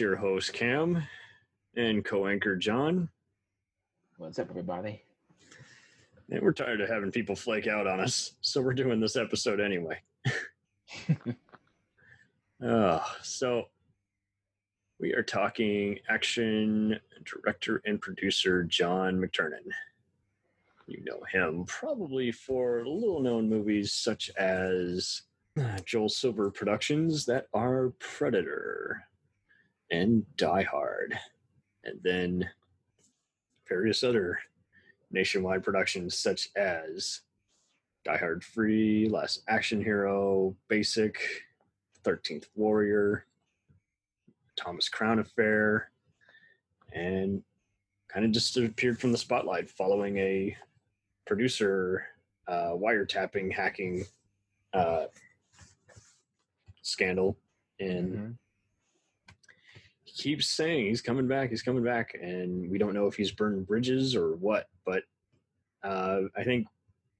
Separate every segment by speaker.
Speaker 1: Hello, all. It's your host, Cam, and co anchor, Jon.
Speaker 2: What's up, everybody?
Speaker 1: And we're tired of having people flake out on us, so we're doing this episode anyway. uh, so, we are talking action director and producer John McTiernan. You know him probably for little known movies such as Joel Silver Productions that are Predator and Die Hard, and then various other nationwide productions such as Die Hard Free, Last Action Hero, Basic, 13th Warrior, Thomas Crown Affair, and kind of just appeared from the spotlight following a producer uh, wiretapping hacking uh, scandal. in
Speaker 2: Mm-hmm.
Speaker 1: Keeps saying he's coming back, he's coming back, and we don't know if he's burned bridges or what. But uh, I think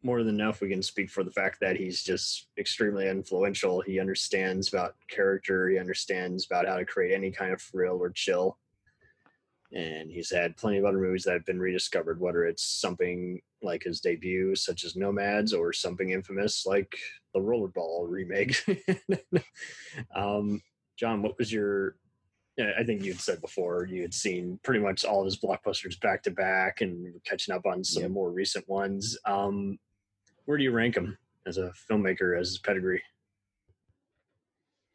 Speaker 1: more than enough we can speak for the fact that he's just extremely influential. He understands about character, he understands about how to create any kind of thrill or chill. And he's had plenty of other movies that have been rediscovered, whether it's something like his debut, such as Nomads, or something infamous like the Rollerball remake. um, Jon, what was your? Yeah, I think you had said before you had seen pretty much all of his blockbusters back to back, and catching up on some
Speaker 2: Yep.
Speaker 1: more recent ones. Um, where do you rank him as a filmmaker, as his pedigree?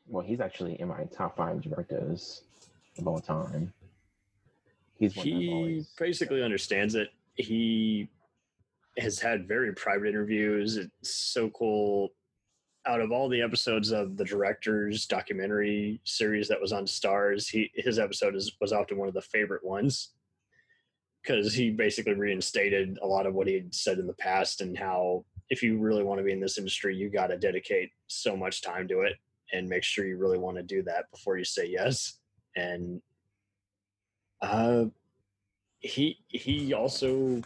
Speaker 2: Well, he's actually in my top five directors of all time. He's
Speaker 1: he
Speaker 2: always-
Speaker 1: basically understands it. He has had very private interviews. It's so cool. Out of all the episodes of the director's documentary series that was on Starz, he his episode is, was often one of the favorite ones because he basically reinstated a lot of what he had said in the past and how if you really want to be in this industry, you got to dedicate so much time to it and make sure you really want to do that before you say yes. And uh, he he also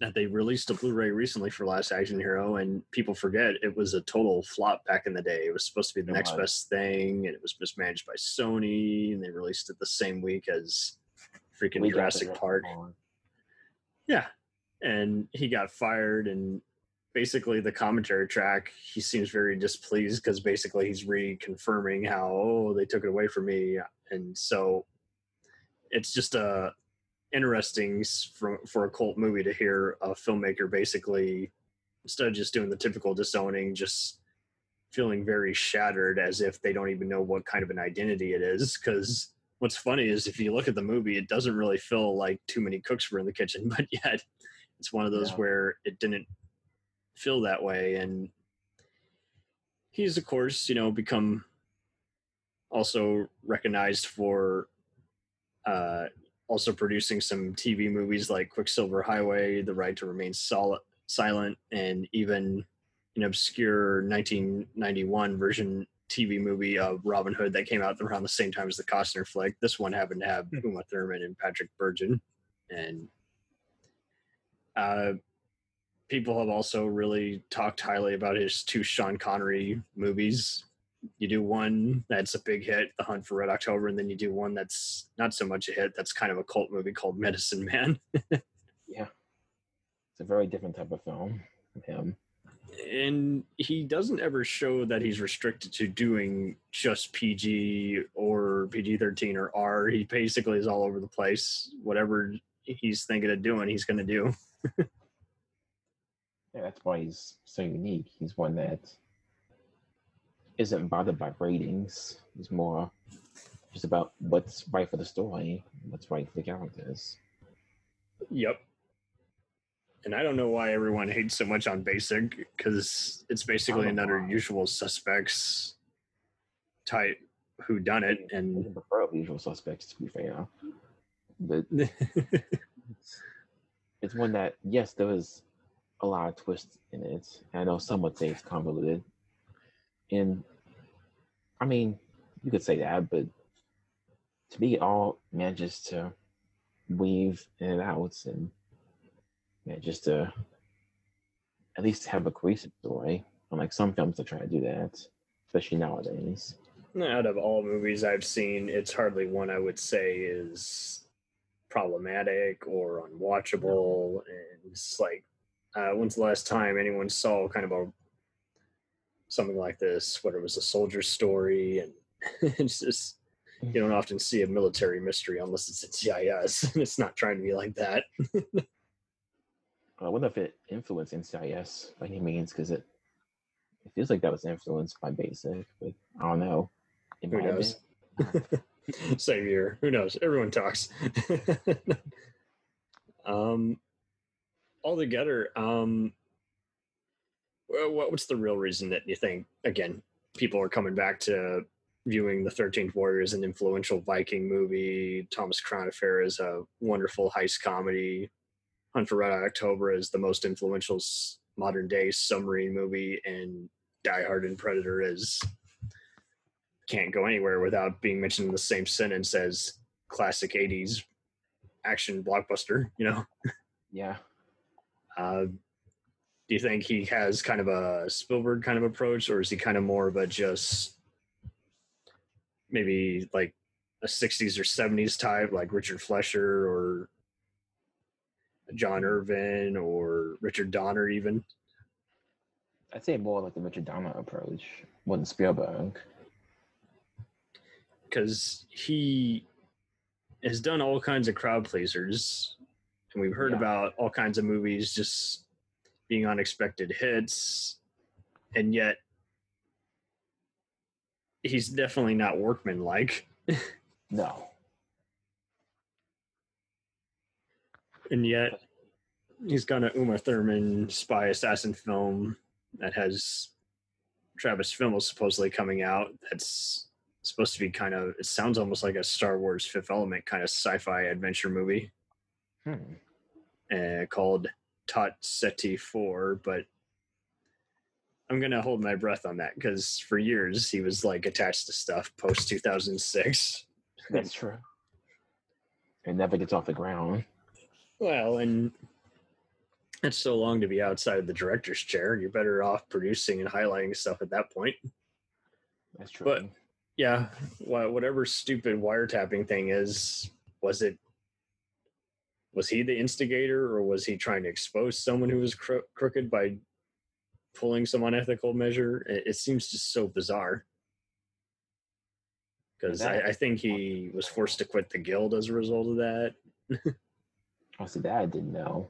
Speaker 1: that they released a Blu-ray recently for Last Action Hero, and people forget it was a total flop back in the day. It was supposed to be the next best thing, and it was mismanaged by Sony, and they released it the same week as freaking
Speaker 2: we
Speaker 1: Jurassic Park. Yeah. And he got fired and basically the commentary track, he seems very displeased because basically he's reconfirming how, oh, they took it away from me. And so it's just uh interesting for, for a cult movie to hear a filmmaker basically instead of just doing the typical disowning, just feeling very shattered as if they don't even know what kind of an identity it is. Because what's funny is if you look at the movie, it doesn't really feel like too many cooks were in the kitchen, but yet it's one of those
Speaker 2: Yeah.
Speaker 1: where it didn't feel that way. And he's, of course, you know, become also recognized for uh, also producing some TV movies like Quicksilver Highway, The Right to Remain Sol- Silent, and even an obscure 1991 version TV movie of Robin Hood that came out around the same time as the Costner flick. This one happened to have Uma Thurman and Patrick Bergin, and uh, people have also really talked highly about his two Sean Connery movies. You do one that's a big hit, The Hunt for Red October, and then you do one that's not so much a hit. That's kind of a cult movie called Medicine Man.
Speaker 2: Yeah. It's a very different type of film him.
Speaker 1: and he doesn't ever show that he's restricted to doing just PG or PG thirteen or R. He basically is all over the place. Whatever he's thinking of doing, he's going to do.
Speaker 2: Yeah, that's why he's so unique. He's one that isn't bothered by ratings. It's more just about what's right for the story, what's right for the characters.
Speaker 1: Yep. And I don't know why everyone hates so much on Basic because it's basically
Speaker 2: I
Speaker 1: another
Speaker 2: why.
Speaker 1: usual suspects type who done it,
Speaker 2: I
Speaker 1: and
Speaker 2: prefer Usual Suspects, to be fair. But it's, it's one that, yes, there was a lot of twists in it. I know some would say it's convoluted. And, I mean, you could say that, but to me, it all manages to weave in and out and yeah, just to at least have a cohesive story. Unlike some films that try to do that, especially nowadays.
Speaker 1: out of all movies I've seen, it's hardly one I would say is problematic or unwatchable. And it's like, uh, when's the last time anyone saw kind of a something like this? What it was a soldier's story, and it's just you don't often see a military mystery unless it's NCIS, and it's not trying to be like that.
Speaker 2: I wonder if it influenced NCIS by any means, because it it feels like that was influenced by Basic, but I don't know. It
Speaker 1: Who knows? Same year. Who knows? Everyone talks. um, altogether, um, what's the real reason that you think again people are coming back to viewing the Thirteenth Warrior as an influential Viking movie? Thomas Crown Affair is a wonderful heist comedy. Hunt for Red October is the most influential modern day submarine movie, and Die Hard and Predator is can't go anywhere without being mentioned in the same sentence as classic 80s action blockbuster you know
Speaker 2: Yeah.
Speaker 1: uh, do you think he has kind of a spielberg kind of approach or is he kind of more of a just maybe like a 60s or 70s type like Richard Fleischer or john irvin or richard donner even
Speaker 2: I'd say more like the Richard Donner approach more than Spielberg.
Speaker 1: because he has done all kinds of crowd pleasers and we've heard
Speaker 2: Yeah.
Speaker 1: about all kinds of movies just being unexpected hits and yet he's definitely not workmanlike
Speaker 2: No.
Speaker 1: and yet he's got an uma thurman spy assassin film that has travis fimmel supposedly coming out that's supposed to be kind of it sounds almost like a star wars fifth element kind of sci-fi adventure movie
Speaker 2: Hmm.
Speaker 1: uh, called Tot Seti 4, but I'm going to hold my breath on that because for years he was like attached to stuff post 2006.
Speaker 2: That's true. It never gets off the ground.
Speaker 1: Well, and it's so long to be outside of the director's chair. You're better off producing and highlighting stuff at that point.
Speaker 2: That's true.
Speaker 1: But- Yeah, whatever stupid wiretapping thing is, was it was he the instigator or was he trying to expose someone who was cro- crooked by pulling some unethical measure? It, it seems just so bizarre. Because I, I think he was forced to quit the guild as a result of that.
Speaker 2: I see that I didn't know.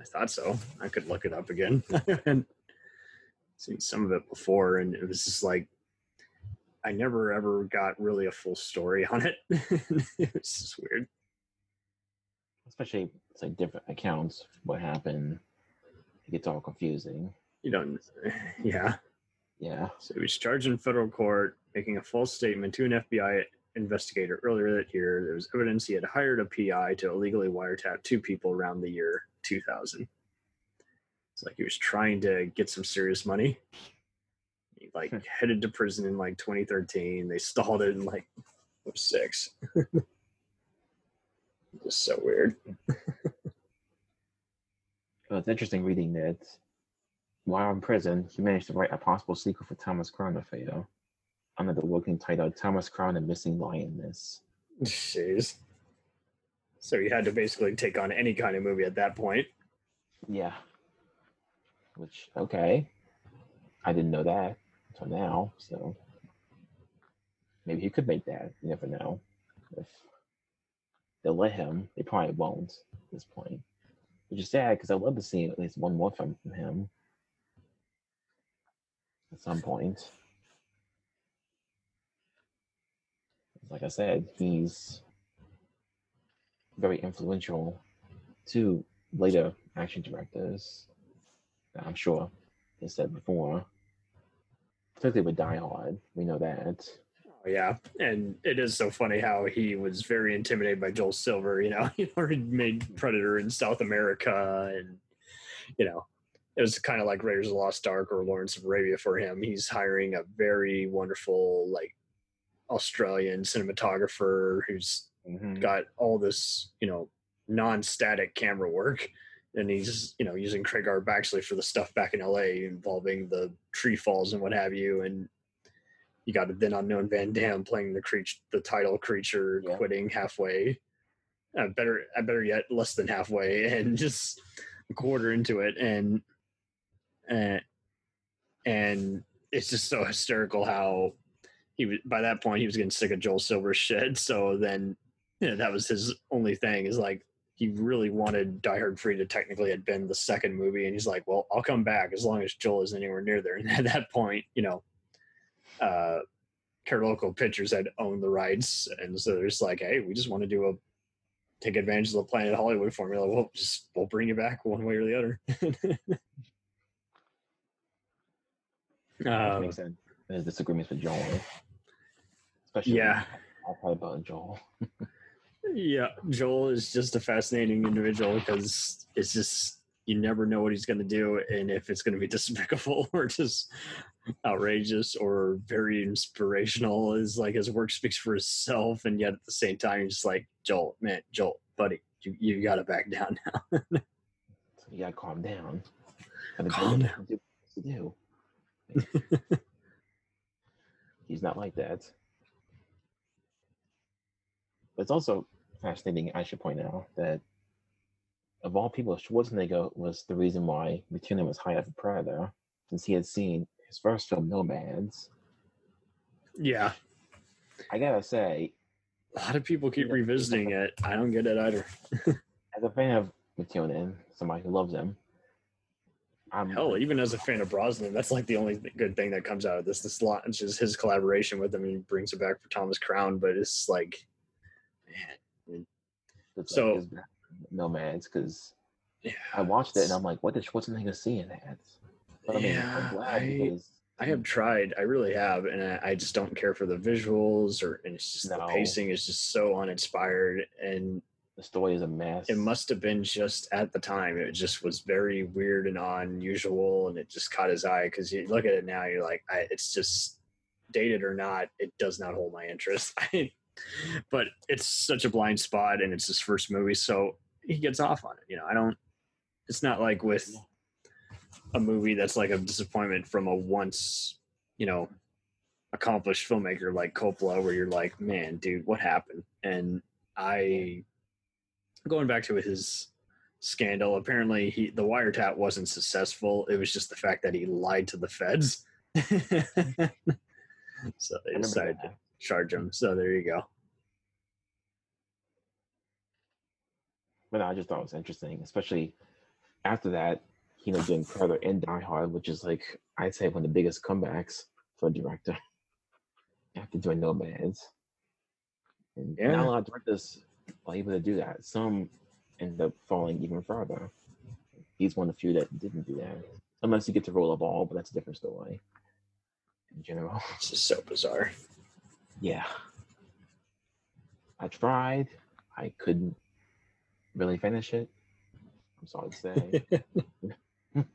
Speaker 1: I thought so. I could look it up again. and seen some of it before, and it was just like I never ever got really a full story on it. it was just weird.
Speaker 2: Especially it's like different accounts. What happened? It gets all confusing.
Speaker 1: You don't, yeah.
Speaker 2: Yeah.
Speaker 1: So he was charged in federal court, making a false statement to an FBI investigator earlier that year. There was evidence he had hired a PI to illegally wiretap two people around the year 2000. It's like he was trying to get some serious money. He like
Speaker 2: Hmm.
Speaker 1: headed to prison in like 2013. They stalled it in like 06. Just so weird.
Speaker 2: Well, it's interesting reading that while in prison, he managed to write a possible sequel for Thomas Crown Affair under the working title Thomas Crown and Missing Lioness.
Speaker 1: Jeez. So he had to basically take on any kind of movie at that point.
Speaker 2: Yeah. Which, okay. I didn't know that until now, so maybe he could make that. You never know. If they'll let him, they probably won't at this point. Which is sad because I'd love to see at least one more film from him at some point. Like I said, he's very influential to later action directors. I'm sure they said before. Particularly with Die Hard, we know that.
Speaker 1: Yeah, and it is so funny how he was very intimidated by Joel Silver. You know, he already made Predator in South America, and you know, it was kind of like Raiders of the Lost Ark or Lawrence of Arabia for him. He's hiring a very wonderful, like Australian cinematographer who's
Speaker 2: Mhm.
Speaker 1: got all this, you know, non-static camera work, and he's you know using Craig R. Baxley for the stuff back in L.A. involving the tree falls and what have you, and you got a then unknown Van Damme playing the creature, the title creature,
Speaker 2: Yeah.
Speaker 1: quitting halfway. Uh, better, uh, better yet, less than halfway, and just a quarter into it, and and and it's just so hysterical how he was by that point he was getting sick of Joel Silver's shit. So then, you know, that was his only thing is like he really wanted Die Hard Free to technically had been the second movie, and he's like, "Well, I'll come back as long as Joel is anywhere near there." And at that point, you know, uh, Carolco Pictures had owned the rights, and so they're just like, "Hey, we just want to do a take advantage of the Planet Hollywood formula. We'll just we'll bring you back one way or the other." Um,
Speaker 2: makes sense. There's disagreements with Joel. Especially
Speaker 1: Yeah.
Speaker 2: I'll probably about Joel.
Speaker 1: Yeah, Joel is just a fascinating individual because it's just you never know what he's going to do and if it's going to be despicable or just outrageous or very inspirational. Is like his work speaks for itself, and yet at the same time, you're just like Joel, man, Joel, buddy, you you got to back down now.
Speaker 2: You gotta calm down. Gotta
Speaker 1: Calm down.
Speaker 2: what you do. He's not like that. But it's also fascinating, I should point out, that of all people, Schwarzenegger was the reason why McTiernan was high hired for Predator, since he had seen his first film, Nomads.
Speaker 1: yeah,
Speaker 2: I gotta say,
Speaker 1: a lot of people keep revisiting it. I don't get it either.
Speaker 2: as a fan of McTiernan, somebody who loves him, I'm
Speaker 1: Hell, even as a fan of Brosnan, that's like the only th- good thing that comes out of this. This launch is his collaboration with him and he brings it back for Thomas Crown. But it's like, man,
Speaker 2: It's
Speaker 1: So-
Speaker 2: like Nomads because
Speaker 1: yeah,
Speaker 2: I watched it and I'm like, what did Schwarzenegger see in that? But I mean,
Speaker 1: Yeah, I- I have tried, I really have, and I, I just don't care for the visuals or and it's just the pacing is just so uninspired and
Speaker 2: the story is a mess.
Speaker 1: it must have been just at the time it just was very weird and unusual and it just caught his eye because you look at it now you're like I, it's just dated or not it does not hold my interest. But it's such a blind spot and it's his first movie so he gets off on it you know i don't it's not like with a movie that's like a disappointment from a once you know accomplished filmmaker like coppola where you're like man dude what happened? And i going back to his scandal apparently he the wiretap wasn't successful. It was just the fact that he lied to the feds. So they decided to charge him. So there you go.
Speaker 2: But I just thought it was interesting, especially after that, you know, doing Predator and Die Hard, which is like I'd say one of the biggest comebacks for a director after doing Nomads. And
Speaker 1: Yeah.
Speaker 2: not a lot of directors are able to do that. Some end up falling even further. He's one of the few that didn't do that. Unless you get to Rollerball, but that's a different story. In general.
Speaker 1: it's just so bizarre
Speaker 2: Yeah. I tried. I couldn't really finish it. I'm sorry to say.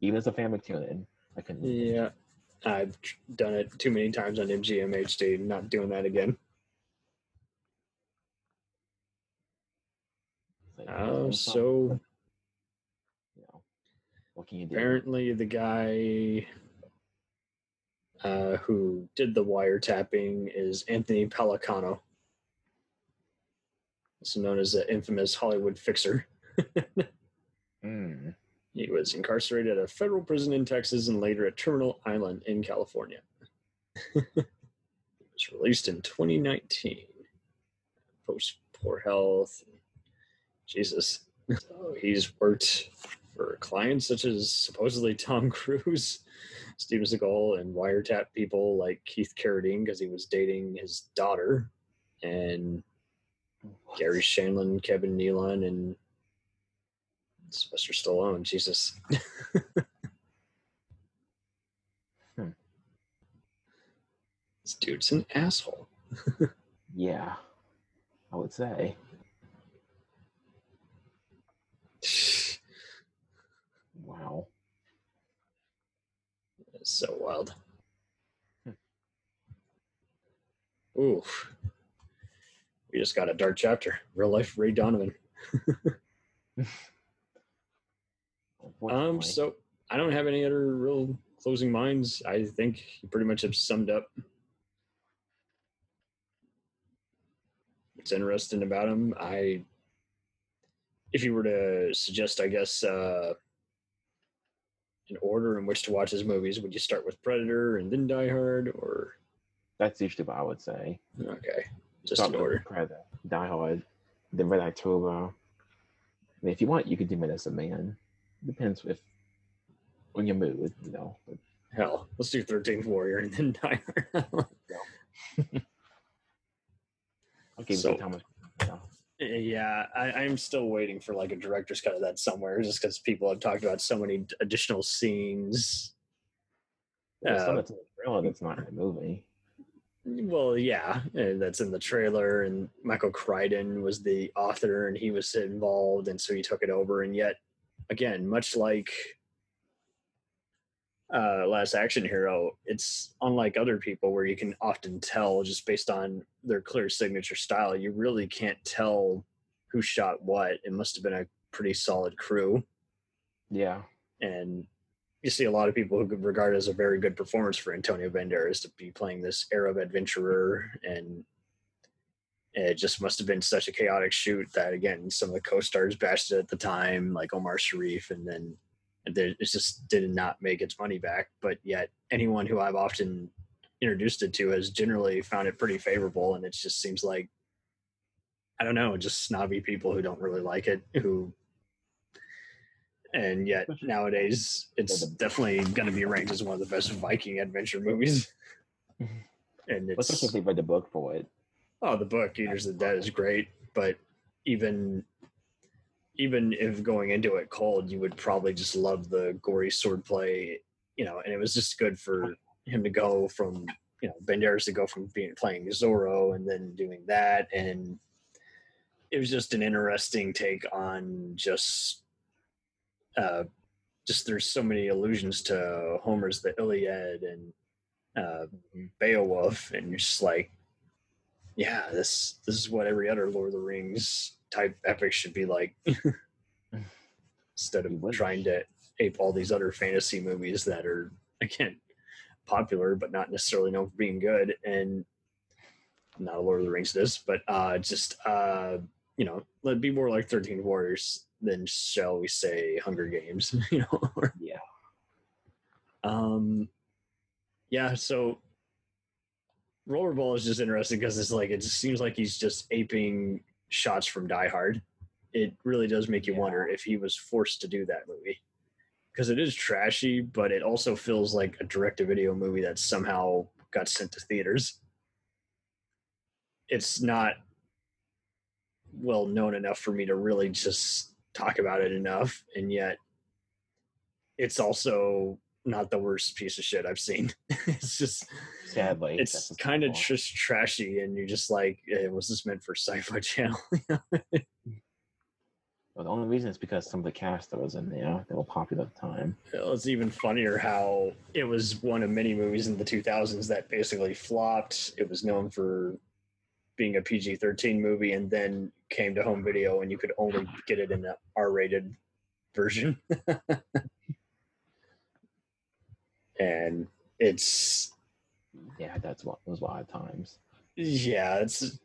Speaker 2: Even as a fan of McTiernan, I couldn't.
Speaker 1: yeah i've done it too many times on mgm hd not doing that again
Speaker 2: like,
Speaker 1: uh, so
Speaker 2: you know, what can you do?
Speaker 1: apparently the guy uh, who did the wiretapping is Anthony Pellicano, also known as the infamous Hollywood fixer.
Speaker 2: Mm.
Speaker 1: He was incarcerated at a federal prison in Texas and later at Terminal Island in California. he was released in 2019. Post poor health. Jesus. So he's worked for clients such as supposedly Tom Cruise, Steven Seagal, and wiretap people like Keith Carradine because he was dating his daughter, and Garry Shandling, Kevin Nealon, and Sylvester Stallone. Jesus.
Speaker 2: Hmm.
Speaker 1: This dude's an asshole.
Speaker 2: Yeah, I would say. Wow.
Speaker 1: It's so wild.
Speaker 2: Hmm.
Speaker 1: Ooh. We just got a dark chapter. Real life Ray Donovan. Um, so I don't have any other real closing minds, I think you pretty much have summed up what's interesting about him. I, if you were to suggest, I guess, uh, an order in which to watch his movies, would you start with Predator and then Die Hard, or
Speaker 2: That's usually what I would say.
Speaker 1: okay, just
Speaker 2: Start
Speaker 1: an order?
Speaker 2: Predator, Die Hard, then Red October. I mean, if you want, you could do Medicine Man. Depends if on your mood, you know. But
Speaker 1: Hell, let's do Thirteenth Warrior and then Die.
Speaker 2: I'll
Speaker 1: So-
Speaker 2: Thomas. You.
Speaker 1: Yeah, I, I'm still waiting for like a director's cut of that somewhere, just because people have talked about so many additional scenes.
Speaker 2: Some
Speaker 1: Uh,
Speaker 2: that's in the trailer that's not in the movie.
Speaker 1: Well, yeah, uh, that's in the trailer, and Michael Crichton was the author, and he was involved, and so he took it over. And yet, again, much like uh, Last Action Hero, it's unlike other people where you can often tell just based on their clear signature style. You really can't tell who shot what. It must have been a pretty solid crew,
Speaker 2: Yeah.
Speaker 1: and you see a lot of people who could regard as a very good performance for Antonio Banderas to be playing this Arab adventurer, and it just must have been such a chaotic shoot that again some of the co-stars bashed it at the time, like Omar Sharif, and then it just did not make its money back. But yet, anyone who I've often introduced it to has generally found it pretty favorable, and it just seems like I don't know, just snobby people who don't really like it who and yet nowadays it's definitely going to be ranked as one of the best Viking adventure movies. And it's
Speaker 2: Especially read the book for it.
Speaker 1: Oh, the book Eaters of the Dead is great, but even even if going into it cold, you would probably just love the gory swordplay, you know. And it was just good for him to go from you know Banderas to go from being playing Zorro and then doing that, and it was just an interesting take on just uh, just there's so many allusions to Homer's The Iliad and uh, Beowulf, and you're just like, yeah, this this is what every other Lord of the Rings type epic should be like, instead of trying to ape all these other fantasy movies that are again popular but not necessarily known for being good and not a Lord of the Rings this, but uh, just uh, you know, let be more like Thirteen Warriors than shall we say Hunger Games, you know.
Speaker 2: Yeah.
Speaker 1: um, yeah. So Rollerball is just interesting because it's like it just seems like he's just aping shots from Die Hard. It really does make you
Speaker 2: Yeah.
Speaker 1: wonder if he was forced to do that movie because it is trashy, but it also feels like a direct-to-video movie that somehow got sent to theaters. It's not well known enough for me to really just talk about it enough, and yet it's also not the worst piece of shit I've seen. it's just
Speaker 2: Sadly.
Speaker 1: it's kind of
Speaker 2: cool.
Speaker 1: just trashy, and you're just like, eh, was this meant for Sci-Fi Channel?
Speaker 2: Well, the only reason is because some of the cast that was in there that were popular at the time.
Speaker 1: Well, It's even funnier how it was one of many movies in the 2000s that basically flopped. It was known for being a PG 13 movie and then came to home video, and you could only get it in an R rated version. And it's,
Speaker 2: Yeah, that's what those wild times.
Speaker 1: yeah, it's,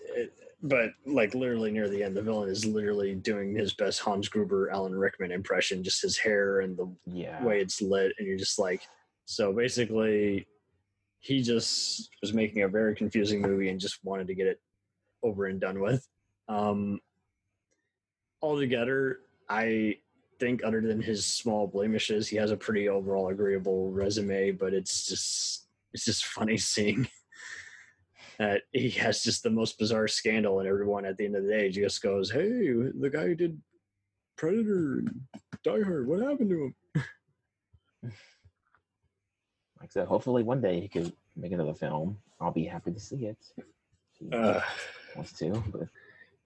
Speaker 1: it, but like literally near the end, the villain is literally doing his best Hans Gruber, Alan Rickman impression, just his hair and the
Speaker 2: Yeah.
Speaker 1: way it's lit and you're just like so basically he just was making a very confusing movie and just wanted to get it over and done with um altogether i think other than his small blemishes he has a pretty overall agreeable resume but it's just it's just funny seeing that he has just the most bizarre scandal and everyone at the end of the day just goes hey the guy who did predator die hard what happened to him
Speaker 2: Like I said, hopefully one day he could make another film. I'll be happy to see it. He
Speaker 1: Uh,
Speaker 2: wants to, but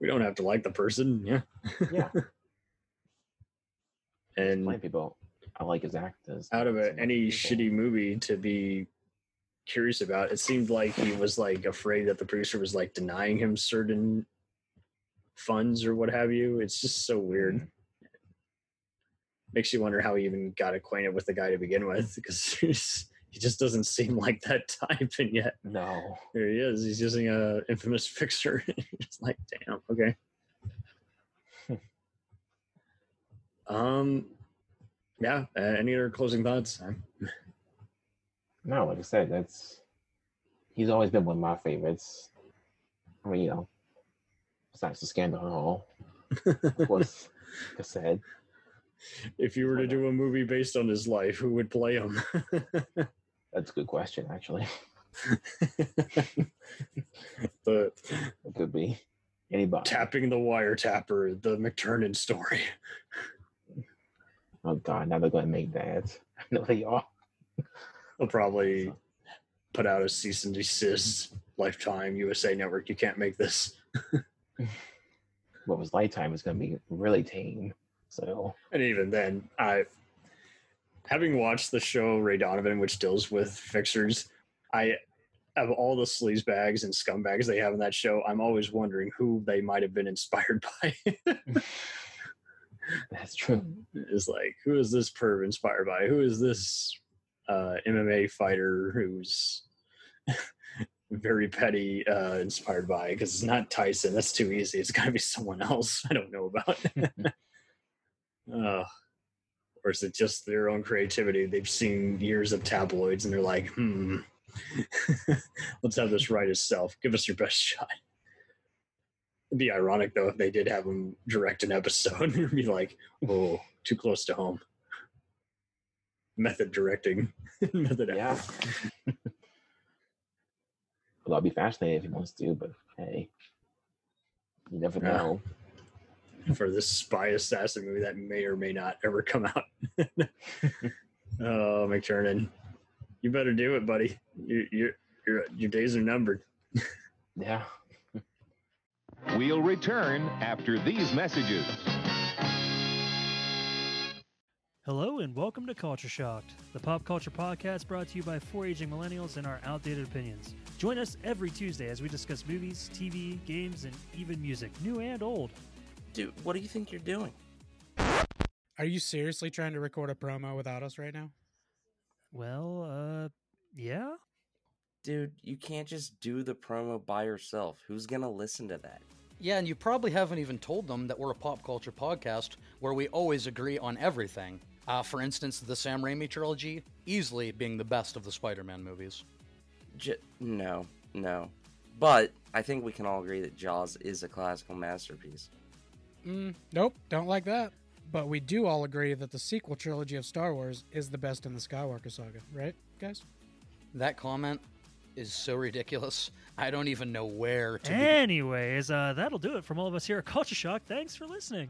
Speaker 1: we don't have to like the person, yeah.
Speaker 2: yeah,
Speaker 1: And
Speaker 2: plenty people. I like his act as
Speaker 1: out of a, any
Speaker 2: people.
Speaker 1: shitty movie to be curious about, it seemed like he was like afraid that the producer was like denying him certain funds or what have you. It's just so weird. Mm-hmm. makes you wonder how he even got acquainted with the guy to begin with because he just doesn't seem like that type and yet
Speaker 2: No.
Speaker 1: there he is he's using a infamous fixer it's like damn okay um yeah uh, any other closing thoughts
Speaker 2: No, like I said, that's he's always been one of my favorites. I mean, you know, besides the scandal and all, of course, like I said,
Speaker 1: if you were to do a movie based on his life who would play him
Speaker 2: that's a good question, actually.
Speaker 1: the
Speaker 2: It could be anybody.
Speaker 1: tapping the wiretapper the McTiernan story
Speaker 2: Oh God, now they're gonna make that. I know they are.
Speaker 1: They'll probably put out a cease and desist lifetime USA network. You can't make this.
Speaker 2: What was Lifetime is gonna be really tame. So
Speaker 1: And even then, I having watched the show Ray Donovan, which deals with fixers, I of all the sleaze bags and scumbags they have in that show, I'm always wondering who they might have been inspired by.
Speaker 2: that's true.
Speaker 1: Is like, who is this perv inspired by? Who is this uh, MMA fighter who's very petty uh, inspired by? Because it's not Tyson. That's too easy. It's got to be someone else I don't know about. uh, or is it just their own creativity? They've seen years of tabloids and they're like, hmm, let's have this write itself. Give us your best shot. It'd be ironic though if they did have him direct an episode. It'd be like, oh, too close to home. Method directing. Method
Speaker 2: Yeah. well, I'll be fascinated if he wants to, but hey, you never
Speaker 1: Yeah.
Speaker 2: know.
Speaker 1: for this spy assassin movie that may or may not ever come out. oh, McTiernan, you better do it, buddy. You, you, your your days are numbered.
Speaker 2: Yeah.
Speaker 3: We'll return after these messages.
Speaker 4: Hello and welcome to Culture Shocked, the pop culture podcast brought to you by four aging millennials and our outdated opinions. Join us every Tuesday as we discuss movies, TV, games, and even music, new and old.
Speaker 5: Dude, what do you think you're doing?
Speaker 6: Are you seriously trying to record a promo without us right now?
Speaker 4: Well, uh, yeah?
Speaker 5: Dude, you can't just do the promo by yourself. Who's gonna listen to that?
Speaker 7: Yeah, and you probably haven't even told them that we're a pop culture podcast where we always agree on everything. Uh, for instance, the Sam Raimi trilogy easily being the best of the Spider Man movies.
Speaker 5: J- no, no. But I think we can all agree that Jaws is a classical masterpiece.
Speaker 6: Mm, nope, don't like that. But we do all agree that the sequel trilogy of Star Wars is the best in the Skywalker saga, right, guys?
Speaker 7: That comment is so ridiculous. I don't even know where to begin.
Speaker 4: Anyways, uh, that'll do it from all of us here at Culture Shock. Thanks for listening.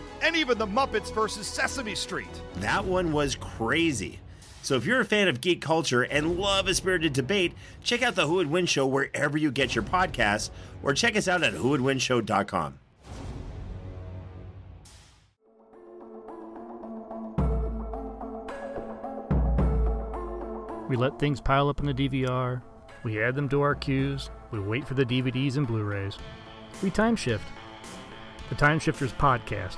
Speaker 8: and even the Muppets versus Sesame Street.
Speaker 9: That one was crazy. So if you're a fan of geek culture and love a spirited debate, check out the Who Would Win show wherever you get your podcasts, or check us out at whowouldwinshow.com.
Speaker 10: We let things pile up in the DVR. We add them to our queues. We wait for the DVDs and Blu rays. We time shift. The Time Shifters Podcast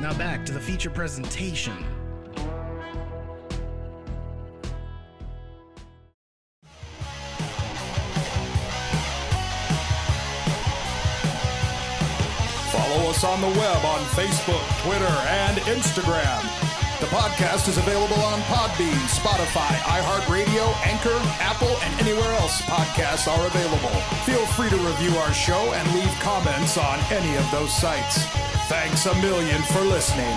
Speaker 11: Now back to the feature presentation.
Speaker 12: Follow us on the web on Facebook, Twitter, and Instagram. The podcast is available on Podbean, Spotify, iHeartRadio, Anchor, Apple, and anywhere else podcasts are available. Feel free to review our show and leave comments on any of those sites. Thanks a million for listening.